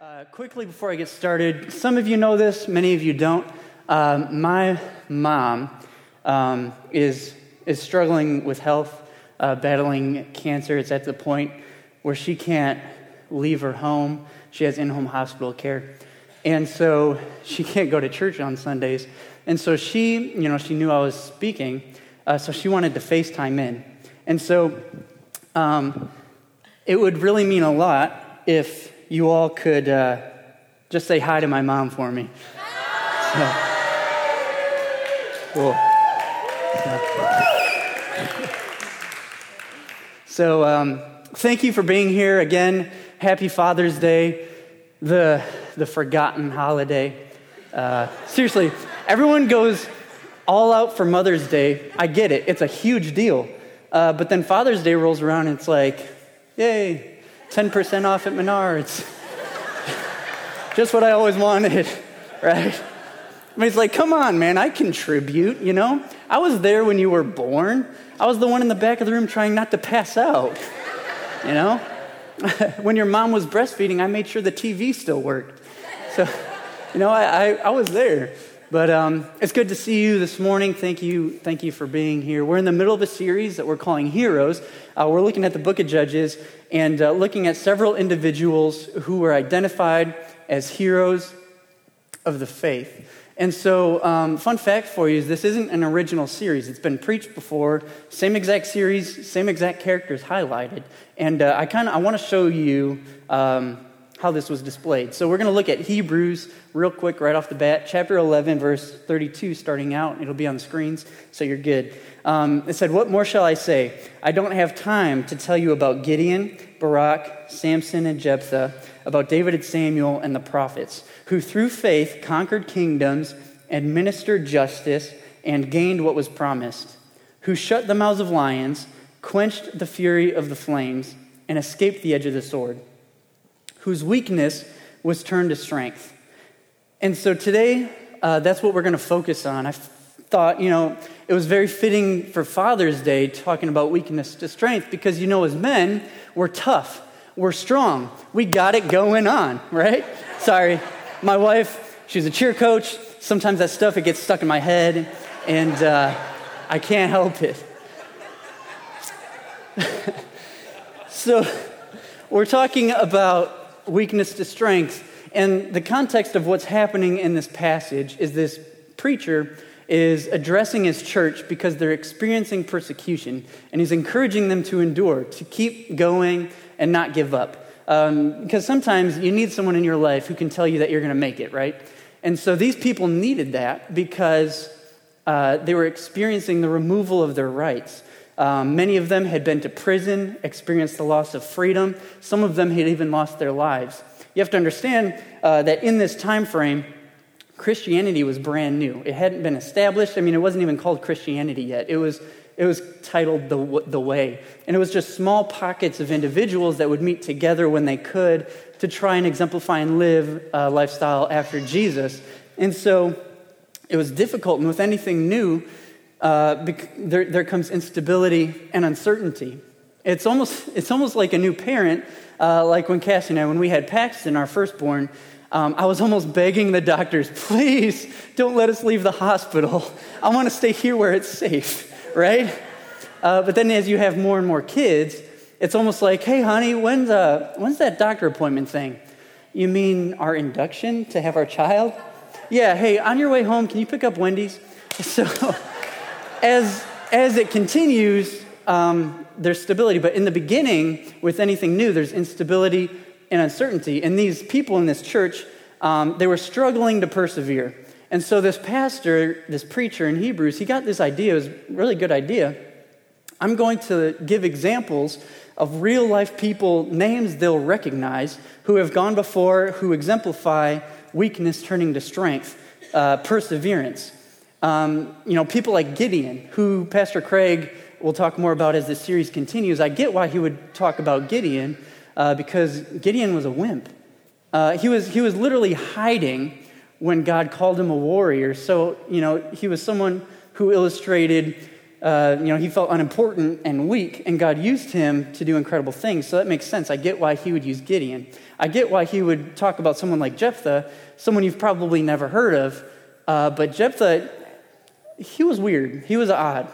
Uh, quickly before I get started, some of you know this, many of you don't. Um, my mom um, is, is struggling with health, uh, battling cancer. It's at the point where she can't leave her home. She has in home hospital care. And so she can't go to church on Sundays. And so she, you know, she knew I was speaking, uh, so she wanted to FaceTime in. And so um, it would really mean a lot if you all could uh, just say hi to my mom for me. So, cool. So, um, thank you for being here again. Happy Father's Day, the, the forgotten holiday. Uh, seriously, everyone goes all out for Mother's Day. I get it, it's a huge deal. Uh, but then Father's Day rolls around and it's like, yay, 10% off at Menards. Just what I always wanted, right? I mean, it's like, come on, man, I contribute, you know? I was there when you were born. I was the one in the back of the room trying not to pass out, you know? when your mom was breastfeeding, I made sure the TV still worked. So, you know, I, I, I was there. But um, it's good to see you this morning. Thank you, thank you for being here. We're in the middle of a series that we're calling Heroes. Uh, we're looking at the book of Judges and uh, looking at several individuals who were identified as heroes of the faith. And so, um, fun fact for you is this isn't an original series. It's been preached before, same exact series, same exact characters highlighted. And uh, I kind of I want to show you um, how this was displayed. So we're going to look at Hebrews real quick right off the bat, chapter 11, verse 32, starting out. It'll be on the screens, so you're good. Um, it said, "What more shall I say? I don't have time to tell you about Gideon, Barak, Samson, and Jephthah." about David and Samuel and the prophets, who through faith conquered kingdoms, administered justice, and gained what was promised, who shut the mouths of lions, quenched the fury of the flames, and escaped the edge of the sword, whose weakness was turned to strength. And so today, uh, that's what we're going to focus on. I thought, you know, it was very fitting for Father's Day talking about weakness to strength because, you know, as men, we're tough we're strong. We got it going on, right? Sorry. My wife, she's a cheer coach. Sometimes that stuff, it gets stuck in my head, and uh, I can't help it. so, we're talking about weakness to strength. And the context of what's happening in this passage is this preacher is addressing his church because they're experiencing persecution, and he's encouraging them to endure, to keep going, and not give up. Um, because sometimes you need someone in your life who can tell you that you're going to make it, right? And so these people needed that because uh, they were experiencing the removal of their rights. Um, many of them had been to prison, experienced the loss of freedom. Some of them had even lost their lives. You have to understand uh, that in this time frame, Christianity was brand new. It hadn't been established. I mean, it wasn't even called Christianity yet. It was it was titled the, the Way. And it was just small pockets of individuals that would meet together when they could to try and exemplify and live a lifestyle after Jesus. And so it was difficult. And with anything new, uh, there, there comes instability and uncertainty. It's almost, it's almost like a new parent, uh, like when Cassie and I, when we had Paxton, our firstborn, um, I was almost begging the doctors, please don't let us leave the hospital. I want to stay here where it's safe right? Uh, but then as you have more and more kids, it's almost like, hey, honey, when's, uh, when's that doctor appointment thing? You mean our induction to have our child? Yeah, hey, on your way home, can you pick up Wendy's? So as, as it continues, um, there's stability. But in the beginning, with anything new, there's instability and uncertainty. And these people in this church, um, they were struggling to persevere. And so this pastor, this preacher in Hebrews, he got this idea, it was a really good idea. I'm going to give examples of real life people, names they'll recognize, who have gone before, who exemplify weakness turning to strength, uh, perseverance. Um, you know, people like Gideon, who Pastor Craig will talk more about as the series continues. I get why he would talk about Gideon, uh, because Gideon was a wimp. Uh, he, was, he was literally hiding when God called him a warrior. So, you know, he was someone who illustrated uh, you know, he felt unimportant and weak, and God used him to do incredible things. So that makes sense. I get why he would use Gideon. I get why he would talk about someone like Jephthah, someone you've probably never heard of. Uh, but Jephthah, he was weird. He was odd.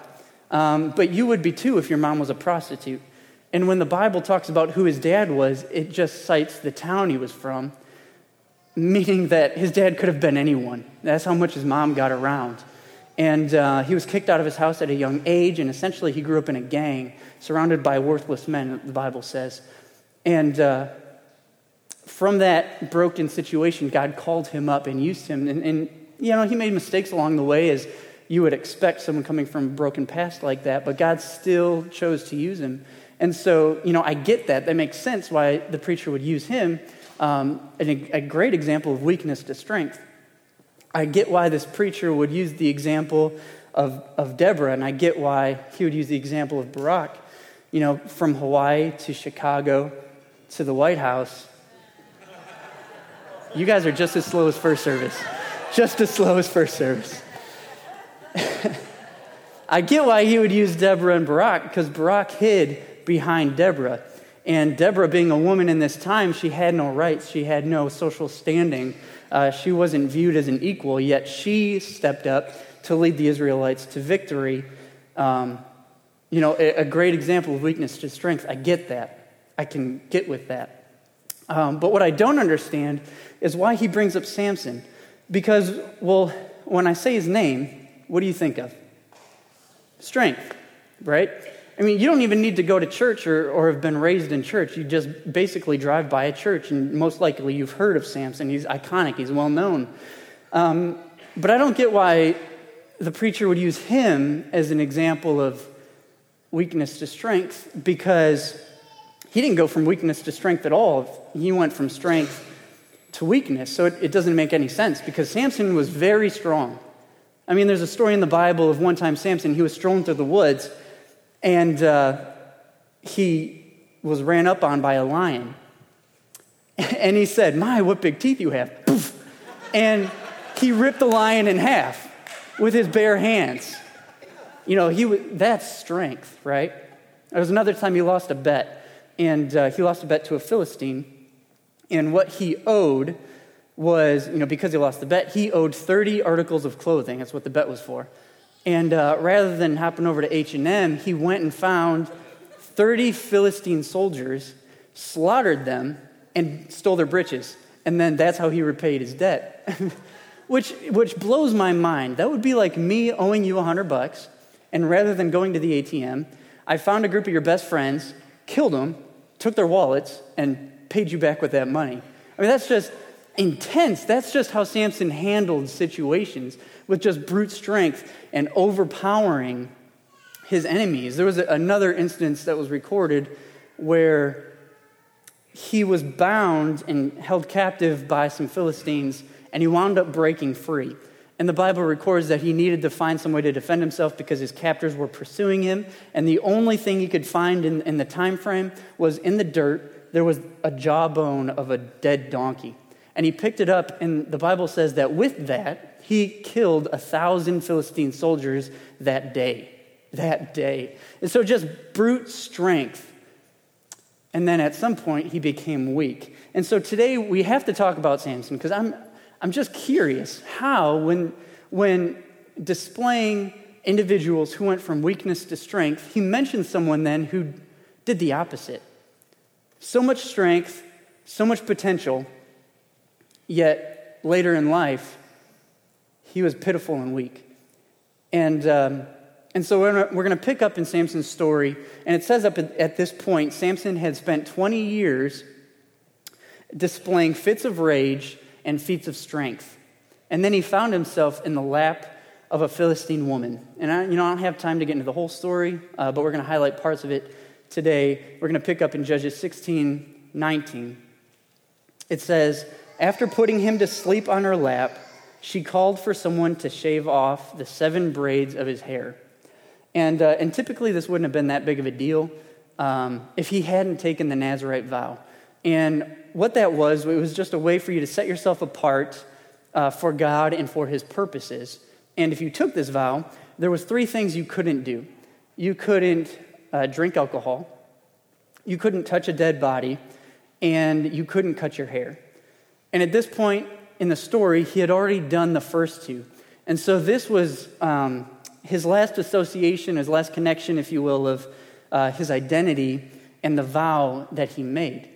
Um, but you would be too if your mom was a prostitute. And when the Bible talks about who his dad was, it just cites the town he was from, meaning that his dad could have been anyone. That's how much his mom got around. And uh, he was kicked out of his house at a young age, and essentially he grew up in a gang surrounded by worthless men, the Bible says. And uh, from that broken situation, God called him up and used him. And, and, you know, he made mistakes along the way, as you would expect someone coming from a broken past like that, but God still chose to use him. And so, you know, I get that. That makes sense why the preacher would use him. Um, a, a great example of weakness to strength. I get why this preacher would use the example of, of Deborah, and I get why he would use the example of Barack. You know, from Hawaii to Chicago to the White House. You guys are just as slow as first service. Just as slow as first service. I get why he would use Deborah and Barak, because Barak hid behind Deborah. And Deborah, being a woman in this time, she had no rights, she had no social standing. Uh, she wasn't viewed as an equal, yet she stepped up to lead the Israelites to victory. Um, you know, a, a, great example of weakness to strength. I get that. I can get with that. Um, but what I don't understand is why he brings up Samson. Because, well, when I say his name, what do you think of? Strength, right? I mean, you don't even need to go to church or, or have been raised in church. You just basically drive by a church, and most likely you've heard of Samson. He's iconic, he's well known. Um, but I don't get why the preacher would use him as an example of weakness to strength because he didn't go from weakness to strength at all. He went from strength to weakness. So it, it doesn't make any sense because Samson was very strong. I mean, there's a story in the Bible of one time Samson, he was strolling through the woods and uh, he was ran up on by a lion. And he said, My, what big teeth you have. And he ripped the lion in half with his bare hands. You know, he that's strength, right? There was another time he lost a bet, and uh, he lost a bet to a Philistine. And what he owed was, you know, because he lost the bet, he owed 30 articles of clothing. That's what the bet was for. And uh, rather than hopping over to H&M, he went and found 30 Philistine soldiers, slaughtered them, and stole their breeches. And then that's how he repaid his debt. which, which blows my mind. That would be like me owing you 100 bucks, and rather than going to the ATM, I found a group of your best friends, killed them, took their wallets, and paid you back with that money. I mean, that's just intense. That's just how Samson handled situations with just brute strength and overpowering his enemies. There was another instance that was recorded where he was bound and held captive by some Philistines, and he wound up breaking free. And the Bible records that he needed to find some way to defend himself because his captors were pursuing him. And the only thing he could find in, in the time frame was in the dirt, there was a jawbone of a dead donkey. And he picked it up, and the Bible says that with that, he killed a thousand Philistine soldiers that day. That day. And so just brute strength. And then at some point, he became weak. And so today we have to talk about Samson because I'm, I'm just curious how, when, when displaying individuals who went from weakness to strength, he mentioned someone then who did the opposite. So much strength, so much potential, yet later in life, he was pitiful and weak. And, um, and so we're going to pick up in Samson's story, and it says up at, at this point Samson had spent 20 years displaying fits of rage and feats of strength. And then he found himself in the lap of a Philistine woman. And I, you know, I don't have time to get into the whole story, uh, but we're going to highlight parts of it today. We're going to pick up in Judges 16 19. It says, After putting him to sleep on her lap, she called for someone to shave off the seven braids of his hair. And, uh, and typically, this wouldn't have been that big of a deal um, if he hadn't taken the Nazarite vow. And what that was, it was just a way for you to set yourself apart uh, for God and for his purposes. And if you took this vow, there was three things you couldn't do. You couldn't uh, drink alcohol, you couldn't touch a dead body, and you couldn't cut your hair. And at this point in the story, he had already done the first two. And so this was um, his last association, his last connection, if you will, of uh, his identity and the vow that he made.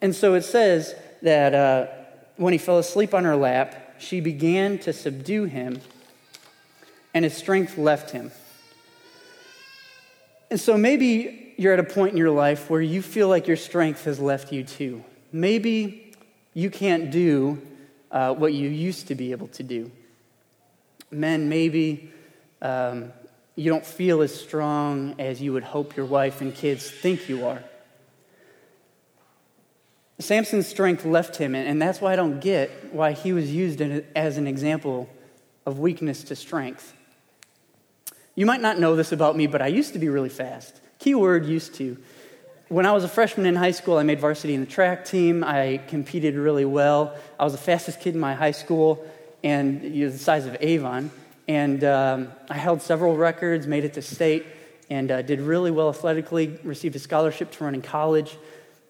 And so it says that uh, when he fell asleep on her lap, she began to subdue him, and his strength left him. And so maybe you're at a point in your life where you feel like your strength has left you too. Maybe you can't do uh, what you used to be able to do. Men, maybe um, you don't feel as strong as you would hope your wife and kids think you are. Samson's strength left him, and that's why I don't get why he was used as an example of weakness to strength. You might not know this about me, but I used to be really fast. Keyword used to. When I was a freshman in high school, I made varsity in the track team. I competed really well. I was the fastest kid in my high school, and you know, the size of Avon. And um, I held several records, made it to state, and uh, did really well athletically, received a scholarship to run in college.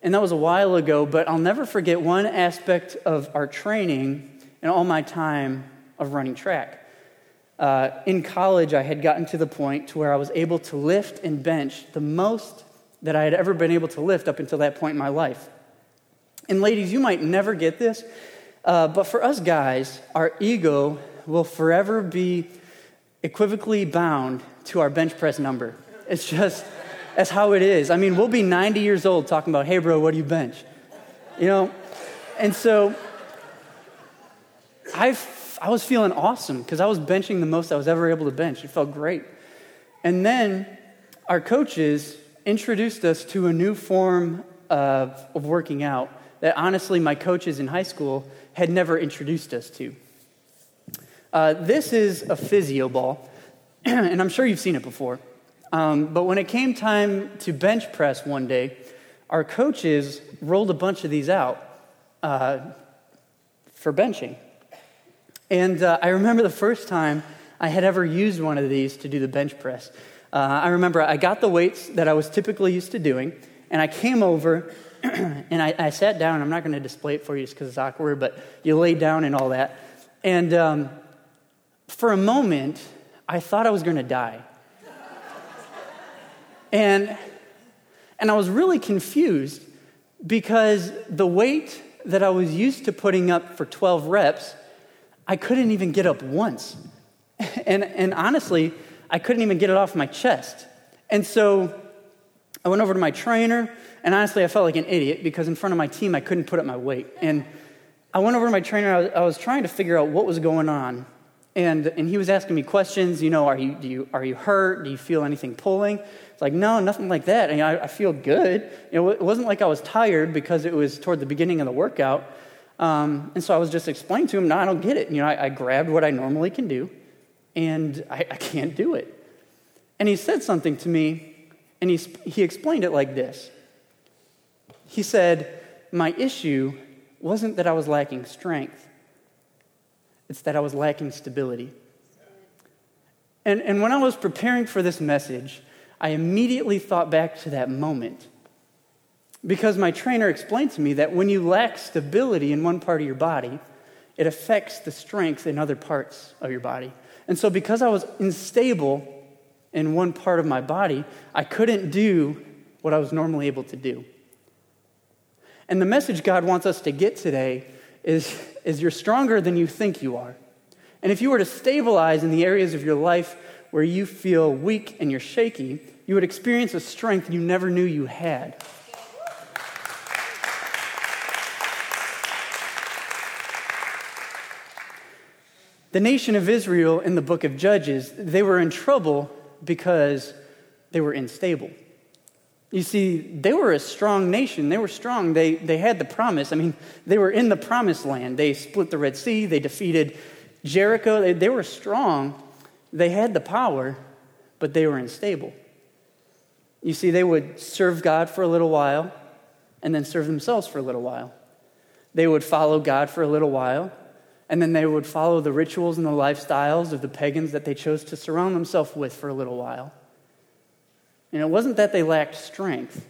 And that was a while ago, but I'll never forget one aspect of our training and all my time of running track. Uh, in college, I had gotten to the point to where I was able to lift and bench the most that I had ever been able to lift up until that point in my life. And ladies, you might never get this, uh, but for us guys, our ego will forever be equivocally bound to our bench press number. It's just, that's how it is. I mean, we'll be 90 years old talking about, hey, bro, what do you bench? You know? And so I I was feeling awesome because I was benching the most I was ever able to bench. It felt great. And then our coaches introduced us to a new form of, of working out that honestly my coaches in high school had never introduced us to. Uh, this is a physio ball, and I'm sure you've seen it before. Um, but when it came time to bench press one day, our coaches rolled a bunch of these out uh, for benching. And uh, I remember the first time I had ever used one of these to do the bench press. Uh, I remember I got the weights that I was typically used to doing, and I came over and I, I, sat down. I'm not going to display it for you just because it's awkward, but you lay down and all that. And um, for a moment, I thought I was going to die. and, and I was really confused because the weight that I was used to putting up for 12 reps, I couldn't even get up once. And, and honestly, I couldn't even get it off my chest. And so I went over to my trainer, and honestly, I felt like an idiot because in front of my team, I couldn't put up my weight. And I went over to my trainer, I was, I was trying to figure out what was going on. And, and he was asking me questions, you know, are you, do you, are you hurt? Do you feel anything pulling? It's like, no, nothing like that. And I, I feel good. You know, it wasn't like I was tired because it was toward the beginning of the workout. Um, and so I was just explaining to him, no, I don't get it. You know, I, I grabbed what I normally can do, and I, I can't do it. And he said something to me, and he, he explained it like this. He said, My issue wasn't that I was lacking strength, it's that I was lacking stability. And, and when I was preparing for this message, I immediately thought back to that moment. Because my trainer explained to me that when you lack stability in one part of your body, it affects the strength in other parts of your body. And so, because I was unstable in one part of my body, I couldn't do what I was normally able to do. And the message God wants us to get today is, is you're stronger than you think you are. And if you were to stabilize in the areas of your life where you feel weak and you're shaky, you would experience a strength you never knew you had. The nation of Israel in the book of Judges, they were in trouble because they were unstable. You see, they were a strong nation. They were strong. They, they had the promise. I mean, they were in the promised land. They split the Red Sea, they defeated Jericho. They, they were strong. They had the power, but they were unstable. You see, they would serve God for a little while and then serve themselves for a little while. They would follow God for a little while and then they would follow the rituals and the lifestyles of the pagans that they chose to surround themselves with for a little while. And it wasn't that they lacked strength,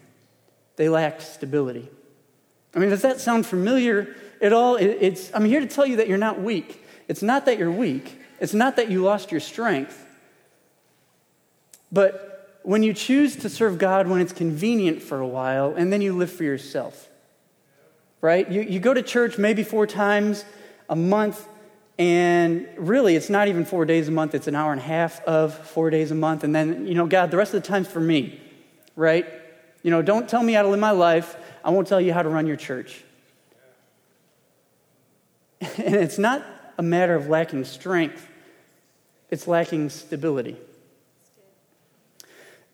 they lacked stability. I mean, does that sound familiar at all? It's, I'm here to tell you that you're not weak. It's not that you're weak, it's not that you lost your strength. But when you choose to serve God when it's convenient for a while, and then you live for yourself, right? You, you go to church maybe four times a month, and really it's not even four days a month, it's an hour and a half of four days a month. And then, you know, God, the rest of the time's for me, right? You know, don't tell me how to live my life, I won't tell you how to run your church. And it's not a matter of lacking strength, it's lacking stability.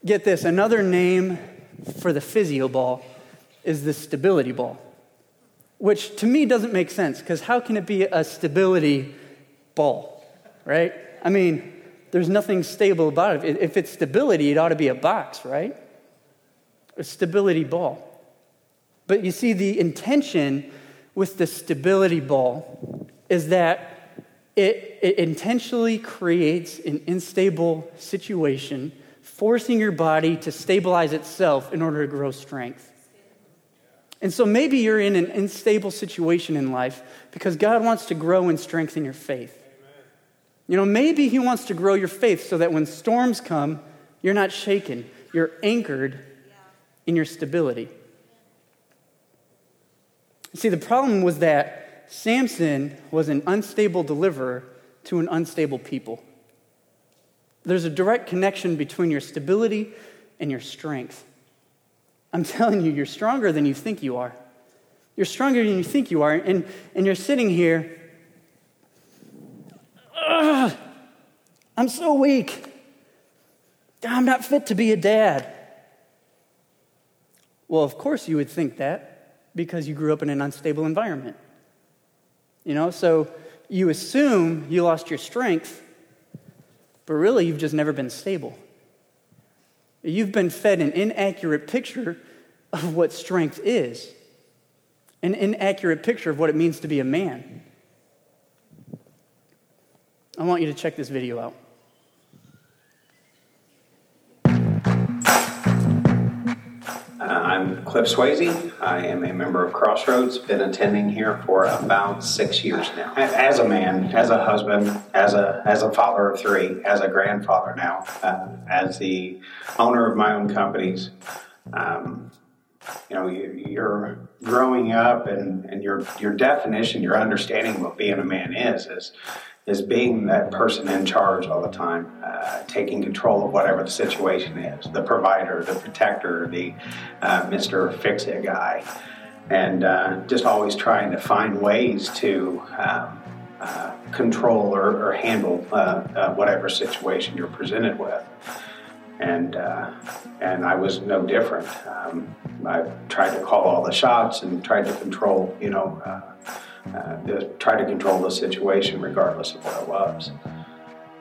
Get this another name for the physio ball is the stability ball which to me doesn't make sense because how can it be a stability ball, right? I mean, there's nothing stable about it. If it's stability, it ought to be a box, right? A stability ball. But you see, the intention with the stability ball is that it, it intentionally creates an unstable situation, forcing your body to stabilize itself in order to grow strength. And so maybe you're in an unstable situation in life because God wants to grow and strengthen your faith. You know, maybe He wants to grow your faith so that when storms come, you're not shaken, you're anchored in your stability. See, the problem was that Samson was an unstable deliverer to an unstable people. There's a direct connection between your stability and your strength. I'm telling you, you're stronger than you think you are. You're stronger than you think you are. And, and you're sitting here, I'm so weak. I'm not fit to be a dad. Well, of course you would think that because you grew up in an unstable environment. You know, so you assume you lost your strength, but really you've just never been stable. You've been fed an inaccurate picture of what strength is, an inaccurate picture of what it means to be a man. I want you to check this video out. I'm Cliff Swayze. I am a member of Crossroads. Been attending here for about six years now. As a man, as a husband, as a as a father of three, as a grandfather now, uh, as the owner of my own companies, um, you know, you, are growing up, and, and your your definition, your understanding of what being a man is, is is being that person in charge all the time, uh, taking control of whatever the situation is, the provider, the protector, the uh, Mister Fix It guy, and uh, just always trying to find ways to. Um, uh, control or, or handle uh, whatever situation you're presented with and and I was no different. Um, I tried to call all the shots and tried to control, you know, uh, uh, try to control the situation regardless of what it was.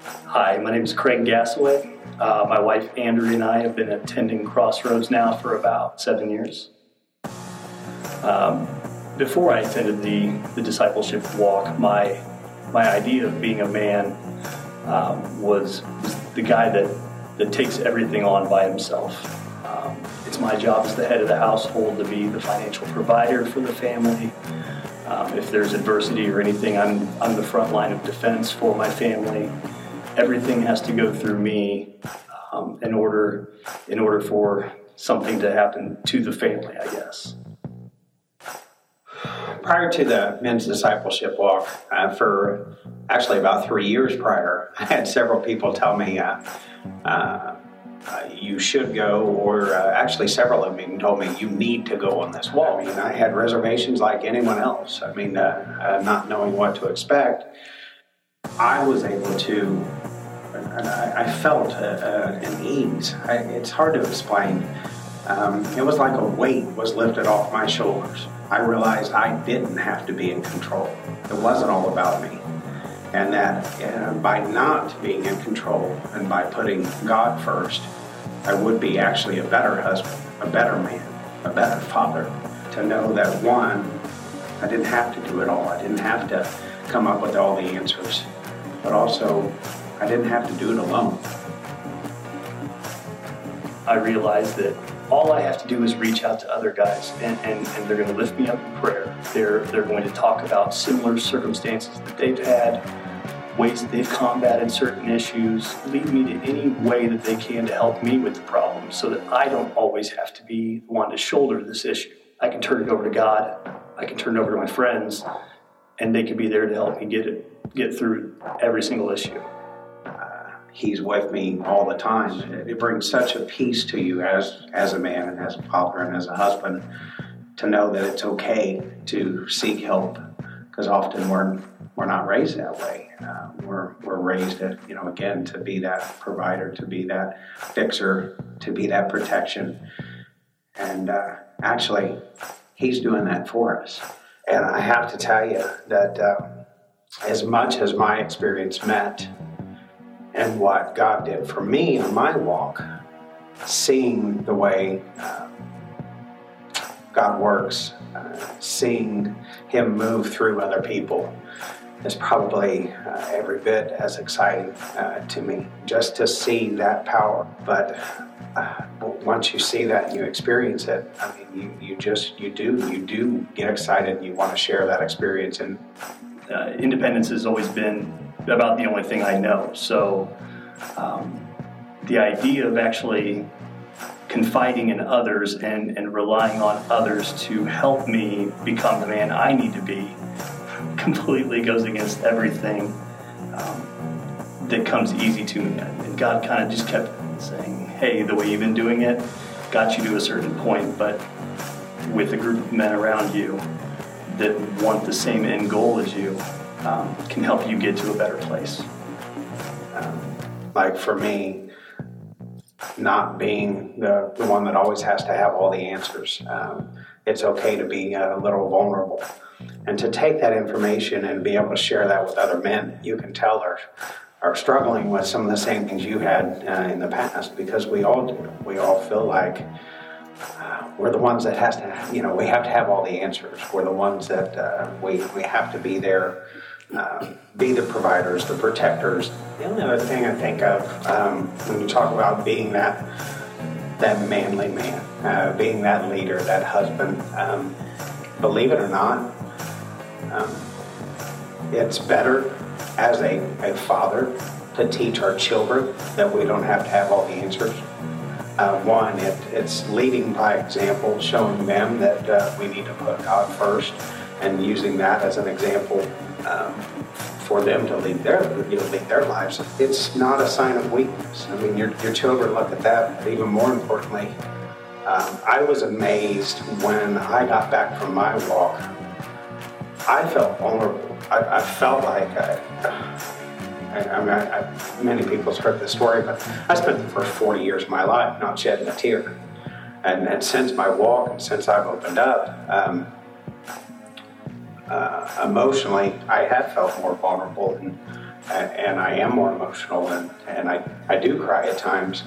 Hi, my name is Craig Gasaway. Uh, my wife Andrea and I have been attending Crossroads now for about seven years. Um, before I attended the, the discipleship walk, my my idea of being a man um, was, was the guy that that takes everything on by himself. Um, it's my job as the head of the household to be the financial provider for the family. Um, if there's adversity or anything, I'm, I'm the front line of defense for my family. Everything has to go through me um, in order in order for something to happen to the family, I guess. Prior to the men's discipleship walk, uh, for actually about three years prior, I had several people tell me, uh, uh, you should go, or uh, actually several of them told me you need to go on this walk. I mean, I had reservations like anyone else. I mean, uh, uh, not knowing what to expect, I was able to, I, I felt uh, an ease. I, it's hard to explain. Um, it was like a weight was lifted off my shoulders. I realized I didn't have to be in control. It wasn't all about me and that uh, by not being in control and by putting God first, I would be actually a better husband, a better man, a better father. To know that one, I didn't have to do it all. I didn't have to come up with all the answers. But also, I didn't have to do it alone. I realized that all I have to do is reach out to other guys and, and, and they're going to lift me up in prayer. They're, they're going to talk about similar circumstances that they've had, ways that they've combated certain issues, lead me to any way that they can to help me with the problem so that I don't always have to be the one to shoulder this issue. I can turn it over to God, I can turn it over to my friends, and they can be there to help me get it, get through every single issue he's with me all the time. It, brings such a peace to you as as a man and as a father and as a husband to know that it's okay to seek help because often we're we're not raised that way. Uh, we're we're raised, at, you know, again to be that provider, to be that fixer, to be that protection, and uh, actually, he's doing that for us. And I have to tell you that uh, as much as my experience met and what God did for me in my walk, seeing the way uh, God works, uh, seeing Him move through other people is probably uh, every bit as exciting uh, to me. Just to see that power, but once you see that and you experience it, I mean, you, you just you do you do get excited. You want to share that experience, and uh, independence has always been about the only thing I know. So um, the idea of actually confiding in others and, and relying on others to help me become the man I need to be completely goes against everything um, that comes easy to me. And God kind of just kept saying, hey, the way you've been doing it got you to a certain point, but with a group of men around you that want the same end goal as you, um, can help you get to a better place. Um, like for me, not being the, the one that always has to have all the answers. Um, it's okay to be a little vulnerable and to take that information and be able to share that with other men you can tell are, are struggling with some of the same things you had uh, in the past because we all do. We all feel like uh, we're the ones that has to, you know, we have to have all the answers. We're the ones that uh, we, we have to be there um, be the providers, the protectors. The only other thing I think of um, when you talk about being that that manly man, uh, being that leader, that husband, um, believe it or not, um, it's better as a, a father to teach our children that we don't have to have all the answers. Uh, one, it, it's leading by example, showing them that uh, we need to put God first and using that as an example um, for them to lead their you know lead their lives. It's not a sign of weakness. I mean, your your children look at that. But even more importantly, um, I was amazed when I got back from my walk. I felt vulnerable. I, I felt like I, I, I I, many people's heard this story, but I spent the first 40 years of my life not shedding a tear. And, and since my walk and since I've opened up, um, uh, emotionally, I have felt more vulnerable and, and I am more emotional and, and I, I do cry at times,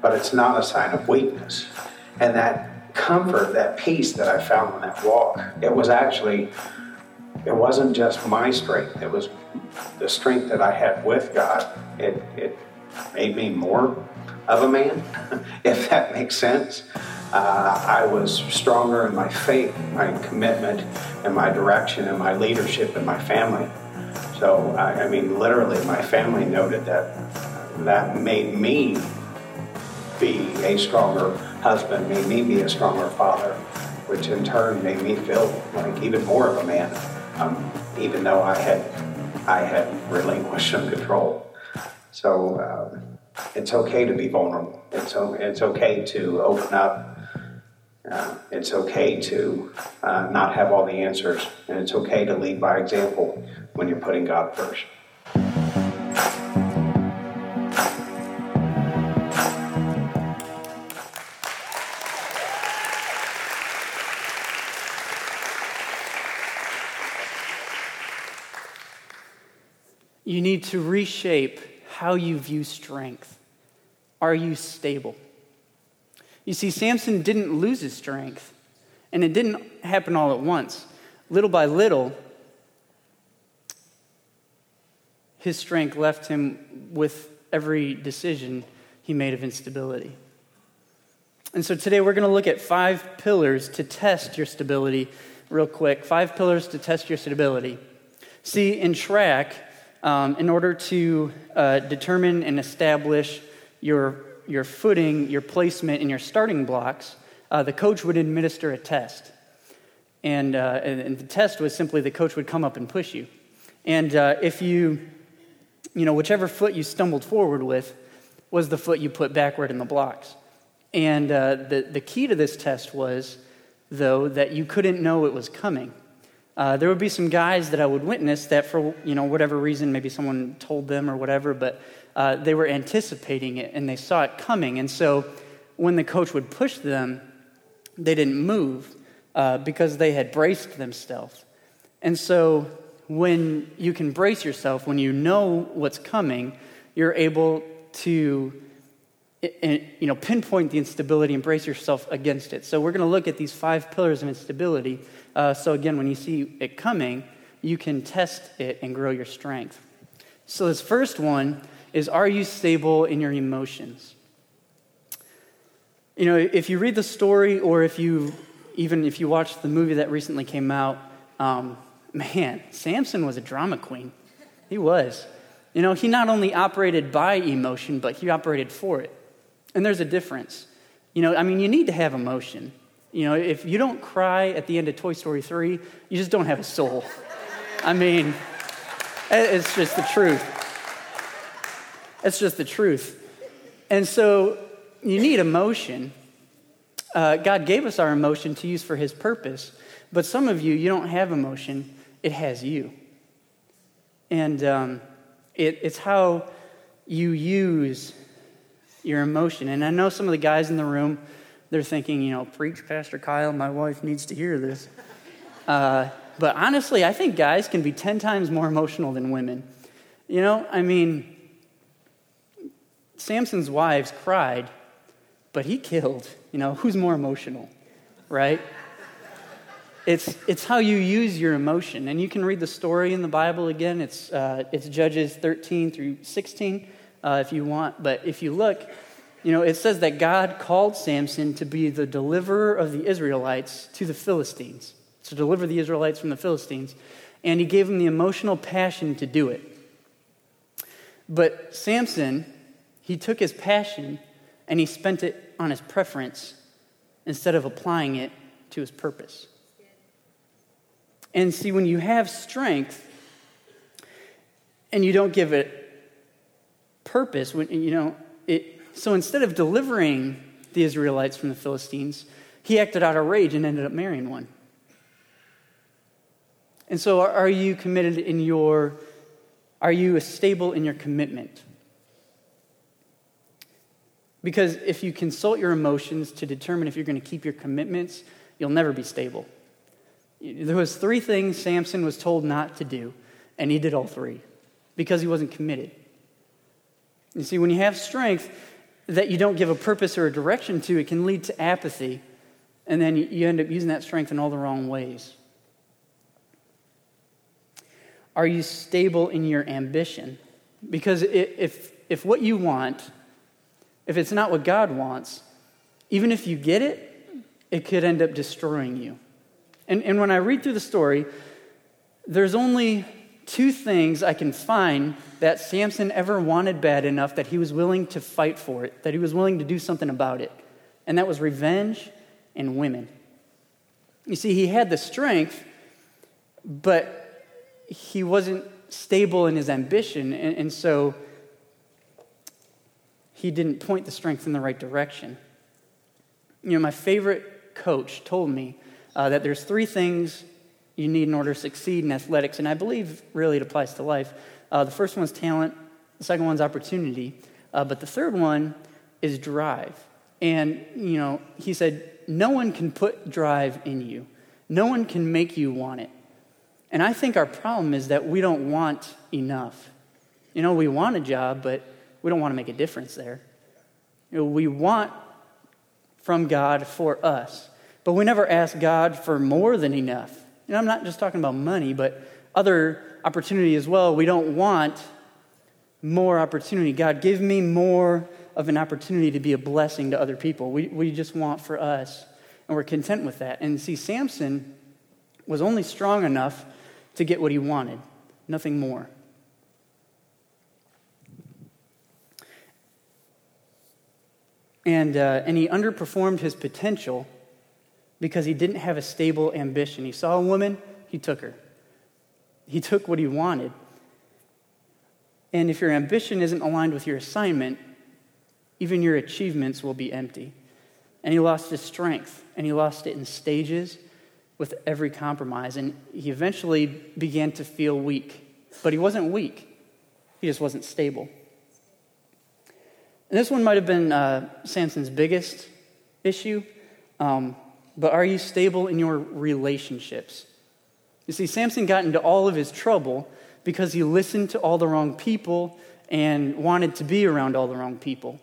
but it's not a sign of weakness. And that comfort, that peace that I found on that walk, it was actually, it wasn't just my strength, it was the strength that I had with God. It, it made me more of a man, if that makes sense uh, I was stronger in my faith, my commitment, and my direction, and my leadership, and my family. So, I, I mean, literally, my family noted that that made me be a stronger husband, made me be a stronger father, which in turn made me feel like even more of a man, um, even though I had I had relinquished some control. So um, it's okay to be vulnerable. It's it's okay to open up uh, it's okay to uh, not have all the answers, and it's okay to lead by example when you're putting God first. You need to reshape how you view strength. Are you stable? You see, Samson didn't lose his strength, and it didn't happen all at once. little by little, his strength left him with every decision he made of instability. And so today we're going to look at five pillars to test your stability, real quick. Five pillars to test your stability. See, in track, um, in order to uh, determine and establish your, your footing, your placement, and your starting blocks, uh, the coach would administer a test. And, uh, and, and, the test was simply the coach would come up and push you. And uh, if you, you know, whichever foot you stumbled forward with was the foot you put backward in the blocks. And uh, the, the key to this test was, though, that you couldn't know it was coming. Uh, there would be some guys that I would witness that for you know whatever reason, maybe someone told them or whatever, but uh, they were anticipating it and they saw it coming. And so when the coach would push them, they didn't move uh, because they had braced themselves. And so when you can brace yourself, when you know what's coming, you're able to you know, pinpoint the instability and brace yourself against it. So we're going to look at these five pillars of instability. Uh, so again, when you see it coming, you can test it and grow your strength. So this first one is: Are you stable in your emotions? You know, if you read the story, or if you even if you watch the movie that recently came out, um, man, Samson was a drama queen. He was. You know, he not only operated by emotion, but he operated for it. And there's a difference. You know, I mean, you need to have emotion. You know, if you don't cry at the end of Toy Story 3, you just don't have a soul. I mean, it's just the truth. It's just the truth. And so you need emotion. Uh, God gave us our emotion to use for His purpose. But some of you, you don't have emotion, it has you. And um, it, it's how you use your emotion. And I know some of the guys in the room, they're thinking, you know, preach, Pastor Kyle, my wife needs to hear this. Uh, but honestly, I think guys can be 10 times more emotional than women. You know, I mean, Samson's wives cried, but he killed. You know, who's more emotional, right? It's, it's how you use your emotion. And you can read the story in the Bible again. It's, uh, it's Judges 13 through 16 uh, if you want. But if you look, you know, it says that God called Samson to be the deliverer of the Israelites to the Philistines, to deliver the Israelites from the Philistines. And he gave him the emotional passion to do it. But Samson, he took his passion and he spent it on his preference instead of applying it to his purpose. And see, when you have strength and you don't give it purpose. You know, it, so instead of delivering the Israelites from the Philistines, he acted out of rage and ended up marrying one. And so, are you committed in your, are you stable in your commitment? Because if you consult your emotions to determine if you're going to keep your commitments, you'll never be stable. There was three things Samson was told not to do, and he did all three because he wasn't committed. You see, when you have strength that you don't give a purpose or a direction to, it can lead to apathy, and then you end up using that strength in all the wrong ways. Are you stable in your ambition? Because if, if what you want, if it's not what God wants, even if you get it, it could end up destroying you. And, and when I read through the story, there's only two things I can find that Samson ever wanted bad enough that he was willing to fight for it, that he was willing to do something about it. And that was revenge and women. You see, he had the strength, but he wasn't stable in his ambition. And, and so he didn't point the strength in the right direction. You know, my favorite coach told me uh, that there's three things you need in order to succeed in athletics. And I believe really it applies to life. Uh, the first one's talent, the second one's opportunity, uh, but the third one is drive. And, you know, he said, no one can put drive in you, no one can make you want it. And I think our problem is that we don't want enough. You know, we want a job, but we don't want to make a difference there. You know, we want from God for us, but we never ask God for more than enough. And I'm not just talking about money, but other opportunity as well. We don't want more opportunity. God, give me more of an opportunity to be a blessing to other people. We, we just want for us, and we're content with that. And see, Samson was only strong enough to get what he wanted, nothing more. And, uh, and he underperformed his potential because he didn't have a stable ambition. He saw a woman, he took her. He took what he wanted. And if your ambition isn't aligned with your assignment, even your achievements will be empty. And he lost his strength, and he lost it in stages with every compromise. And he eventually began to feel weak. But he wasn't weak, he just wasn't stable. And this one might have been uh, Samson's biggest issue. Um, but are you stable in your relationships? You see, Samson got into all of his trouble because he listened to all the wrong people and wanted to be around all the wrong people.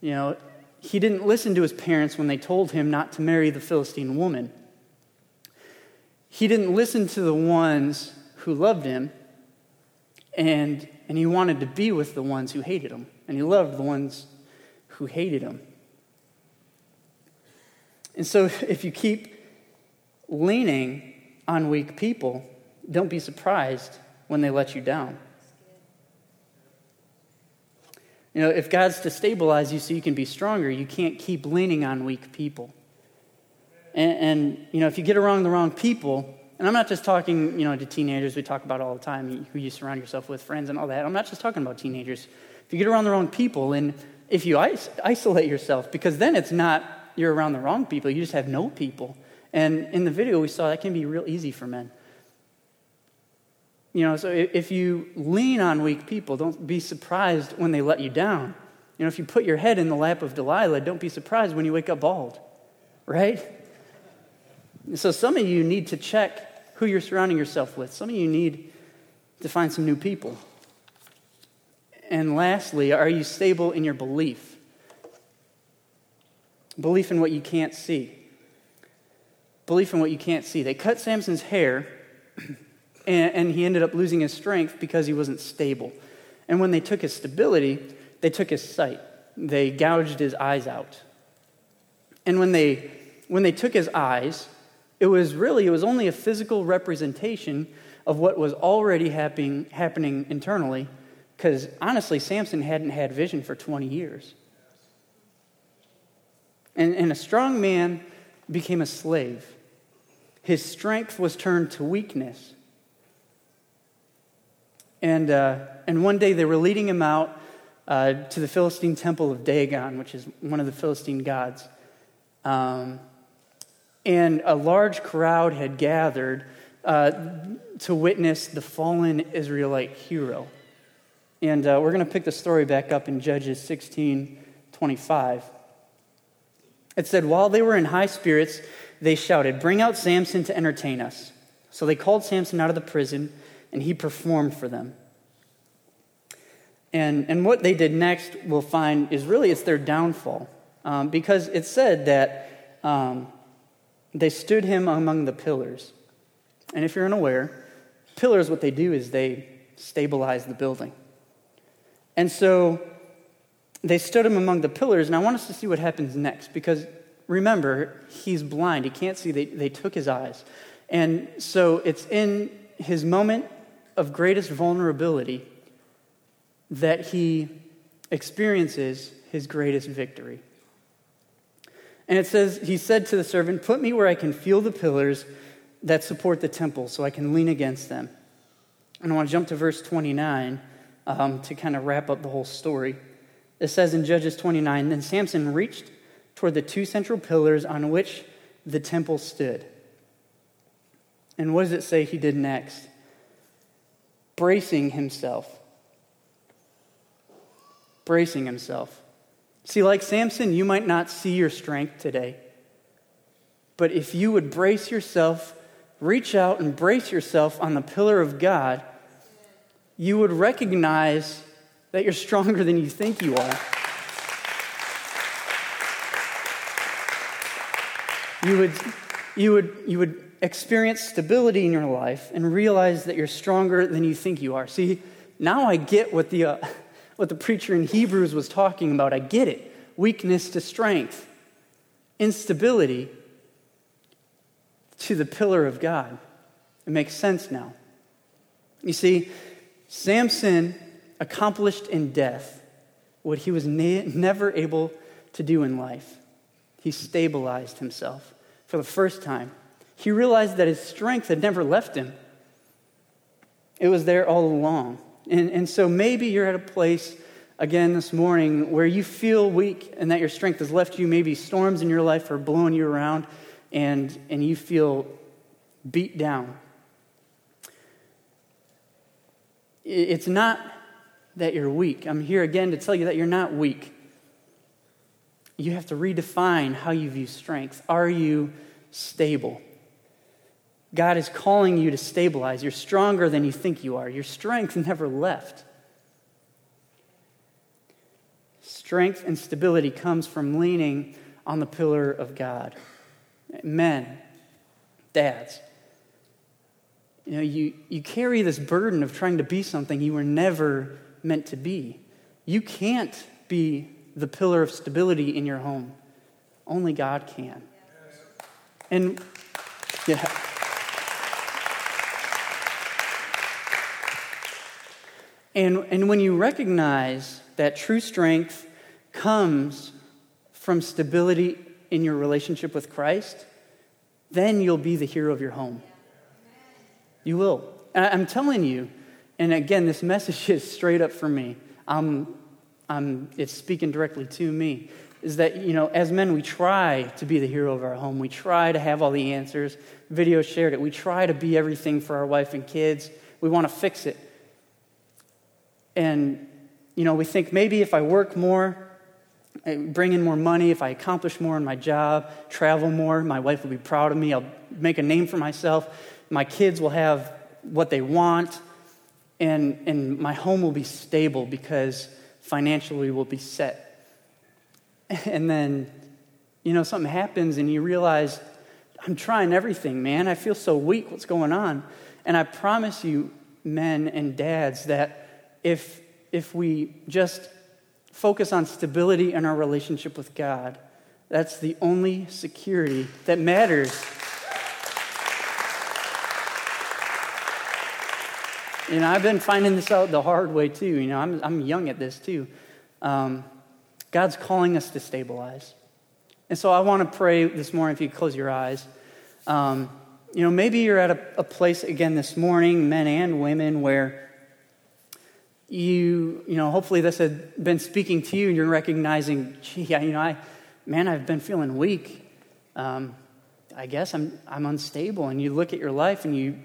You know, he didn't listen to his parents when they told him not to marry the Philistine woman. He didn't listen to the ones who loved him, and, and he wanted to be with the ones who hated him, and he loved the ones who hated him. And so, if you keep leaning on weak people, don't be surprised when they let you down. You know, if God's to stabilize you so you can be stronger, you can't keep leaning on weak people. And, and, you know, if you get around the wrong people, and I'm not just talking, you know, to teenagers we talk about all the time, who you surround yourself with, friends and all that. I'm not just talking about teenagers. If you get around the wrong people, and if you isolate yourself, because then it's not you're around the wrong people, you just have no people. And in the video we saw, that can be real easy for men. You know, so if you lean on weak people, don't be surprised when they let you down. You know, if you put your head in the lap of Delilah, don't be surprised when you wake up bald, right? So some of you need to check who you're surrounding yourself with. Some of you need to find some new people. And lastly, are you stable in your belief? Belief in what you can't see. Belief in what you can't see. They cut Samson's hair and, and he ended up losing his strength because he wasn't stable. And when they took his stability, they took his sight. They gouged his eyes out. And when they, when they took his eyes, it was really, it was only a physical representation of what was already happening, happening internally. Because honestly, Samson hadn't had vision for 20 years. And, and a strong man became a slave. His strength was turned to weakness. And, uh, and one day they were leading him out uh, to the Philistine temple of Dagon, which is one of the Philistine gods. Um, and a large crowd had gathered uh, to witness the fallen Israelite hero. And uh, we're going to pick the story back up in Judges 16 25. It said, While they were in high spirits, they shouted, Bring out Samson to entertain us. So they called Samson out of the prison and he performed for them. And, and what they did next, we'll find, is really it's their downfall. Um, because it said that um, they stood him among the pillars. And if you're unaware, pillars, what they do is they stabilize the building. And so they stood him among the pillars, and I want us to see what happens next because remember, he's blind. He can't see. They, they took his eyes. And so it's in his moment of greatest vulnerability that he experiences his greatest victory. And it says, He said to the servant, Put me where I can feel the pillars that support the temple so I can lean against them. And I want to jump to verse 29 um, to kind of wrap up the whole story. It says in Judges 29 Then Samson reached toward the two central pillars on which the temple stood. And what does it say he did next? Bracing himself. Bracing himself. See, like Samson, you might not see your strength today. But if you would brace yourself, reach out and brace yourself on the pillar of God, you would recognize that you're stronger than you think you are. You would, you would, you would experience stability in your life and realize that you're stronger than you think you are. See, now I get what the, uh, what the preacher in Hebrews was talking about. I get it. Weakness to strength, instability to the pillar of God. It makes sense now. You see, Samson accomplished in death what he was ne- never able to do in life. He stabilized himself for the first time. He realized that his strength had never left him, it was there all along. And, and so maybe you're at a place again this morning where you feel weak and that your strength has left you. Maybe storms in your life are blowing you around and, and you feel beat down. It's not that you're weak. I'm here again to tell you that you're not weak. You have to redefine how you view strength. Are you stable? God is calling you to stabilize. You're stronger than you think you are. Your strength never left. Strength and stability comes from leaning on the pillar of God. Men, dads, you know, you, you carry this burden of trying to be something you were never meant to be. You can't be the pillar of stability in your home. Only God can. And, yeah. And, and when you recognize that true strength comes from stability in your relationship with Christ, then you'll be the hero of your home. You will. I'm telling you, and again, this message is straight up for me. I'm, I'm, it's speaking directly to me. Is that, you know, as men, we try to be the hero of our home. We try to have all the answers. Video shared it. We try to be everything for our wife and kids. We want to fix it. And, you know, we think maybe if I work more, bring in more money, if I accomplish more in my job, travel more, my wife will be proud of me. I'll make a name for myself my kids will have what they want, and, and my home will be stable because financially we'll be set. And then, you know, something happens and you realize, I'm trying everything, man. I feel so weak. What's going on? And I promise you, men and dads, that if, if we just focus on stability in our relationship with God, that's the only security that matters You know, I've been finding this out the hard way too. You know, I'm, I'm young at this too. Um, God's calling us to stabilize. And so I want to pray this morning, if you close your eyes. Um, you know, maybe you're at a, a, place again this morning, men and women, where you, you know, hopefully this had been speaking to you and you're recognizing, gee, you know, I, man, I've been feeling weak. Um, I guess I'm, I'm unstable. And you look at your life and you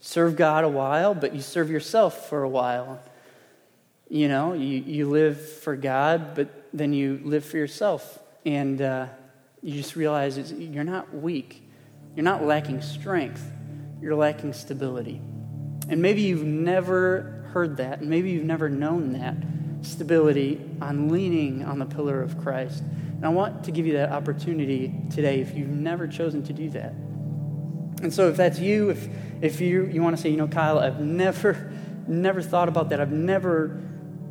serve God a while, but you serve yourself for a while. You know, you, you live for God, but then you live for yourself. And uh, you just realize you're not weak. You're not lacking strength. You're lacking stability. And maybe you've never heard that, and maybe you've never known that stability on leaning on the pillar of Christ. And I want to give you that opportunity today if you've never chosen to do that. And so if that's you, if if you, you want to say, you know, Kyle, I've never, never thought about that. I've never,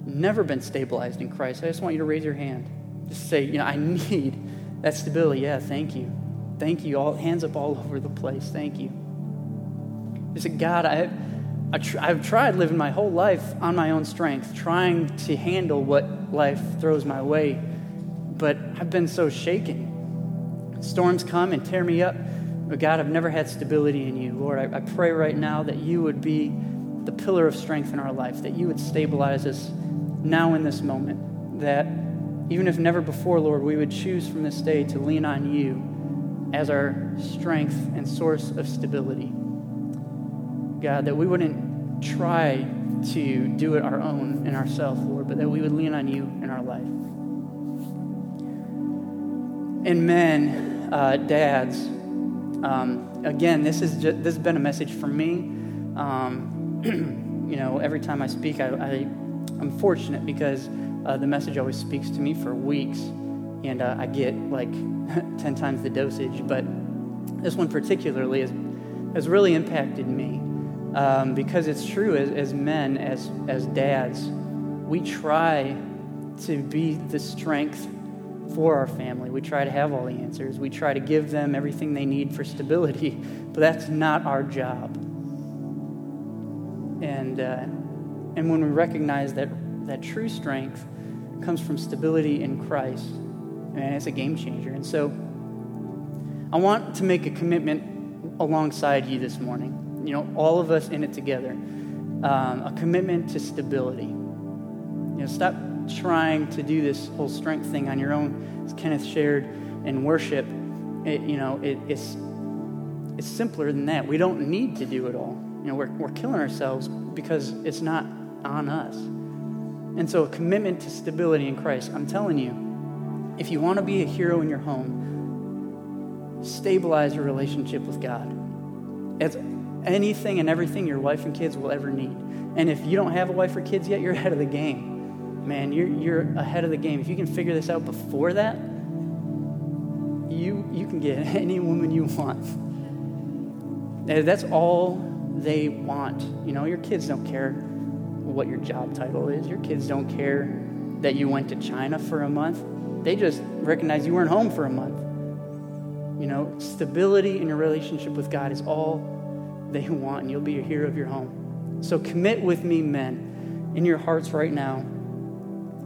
never been stabilized in Christ. I just want you to raise your hand. Just say, you know, I need that stability. Yeah, thank you. Thank you. All hands up all over the place. Thank you. Just say, God, I, I tr- I've tried living my whole life on my own strength, trying to handle what life throws my way, but I've been so shaken. Storms come and tear me up but God, I've never had stability in you. Lord, I, I pray right now that you would be the pillar of strength in our life, that you would stabilize us now in this moment, that even if never before, Lord, we would choose from this day to lean on you as our strength and source of stability. God, that we wouldn't try to do it our own in ourselves, Lord, but that we would lean on you in our life. And men, uh, dads, um, again, this, is just, this has been a message for me. Um, you know, every time I speak, I, I, am fortunate because uh, the message always speaks to me for weeks, and uh, I get like 10 times the dosage. But this one particularly has has really impacted me um, because it's true as, as men, as, as dads, we try to be the strength for our family. We try to have all the answers. We try to give them everything they need for stability, but that's not our job. And, uh, and when we recognize that, that true strength comes from stability in Christ, man, it's a game changer. And so I want to make a commitment alongside you this morning. You know, all of us in it together. Um, a commitment to stability. You know, stop trying to do this whole strength thing on your own, as Kenneth shared in worship. It, you know, it, it's it's simpler than that. We don't need to do it all. You know, we're, we're killing ourselves because it's not on us. And so, a commitment to stability in Christ. I'm telling you, if you want to be a hero in your home, stabilize your relationship with God. It's anything and everything your wife and kids will ever need. And if you don't have a wife or kids yet, you're ahead of the game. Man, you're, you're ahead of the game. If you can figure this out before that, you, you can get any woman you want. That's all they want. You know, your kids don't care what your job title is. Your kids don't care that you went to China for a month. They just recognize you weren't home for a month. You know, stability in your relationship with God is all they want, and you'll be a hero of your home. So commit with me, men, in your hearts right now,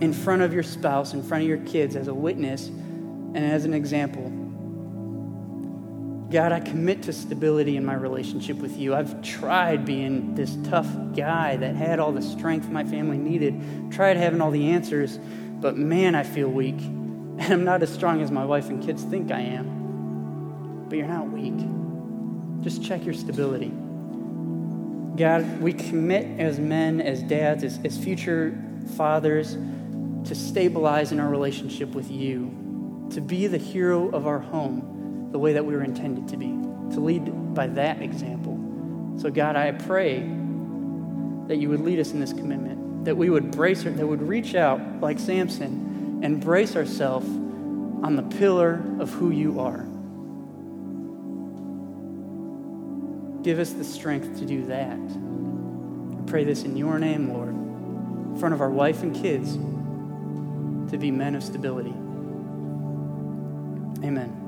in front of your spouse, in front of your kids, as a witness and as an example. God, I commit to stability in my relationship with you. I've tried being this tough guy that had all the strength my family needed, tried having all the answers, but man, I feel weak. And I'm not as strong as my wife and kids think I am. But you're not weak. Just check your stability. God, we commit as men, as dads, as, as future fathers to stabilize in our relationship with you, to be the hero of our home the way that we were intended to be, to lead by that example. So, God, I pray that you would lead us in this commitment, that we would brace, that would reach out like Samson and brace ourselves on the pillar of who you are. Give us the strength to do that. I pray this in your name, Lord, in front of our wife and kids, to be men of stability. Amen.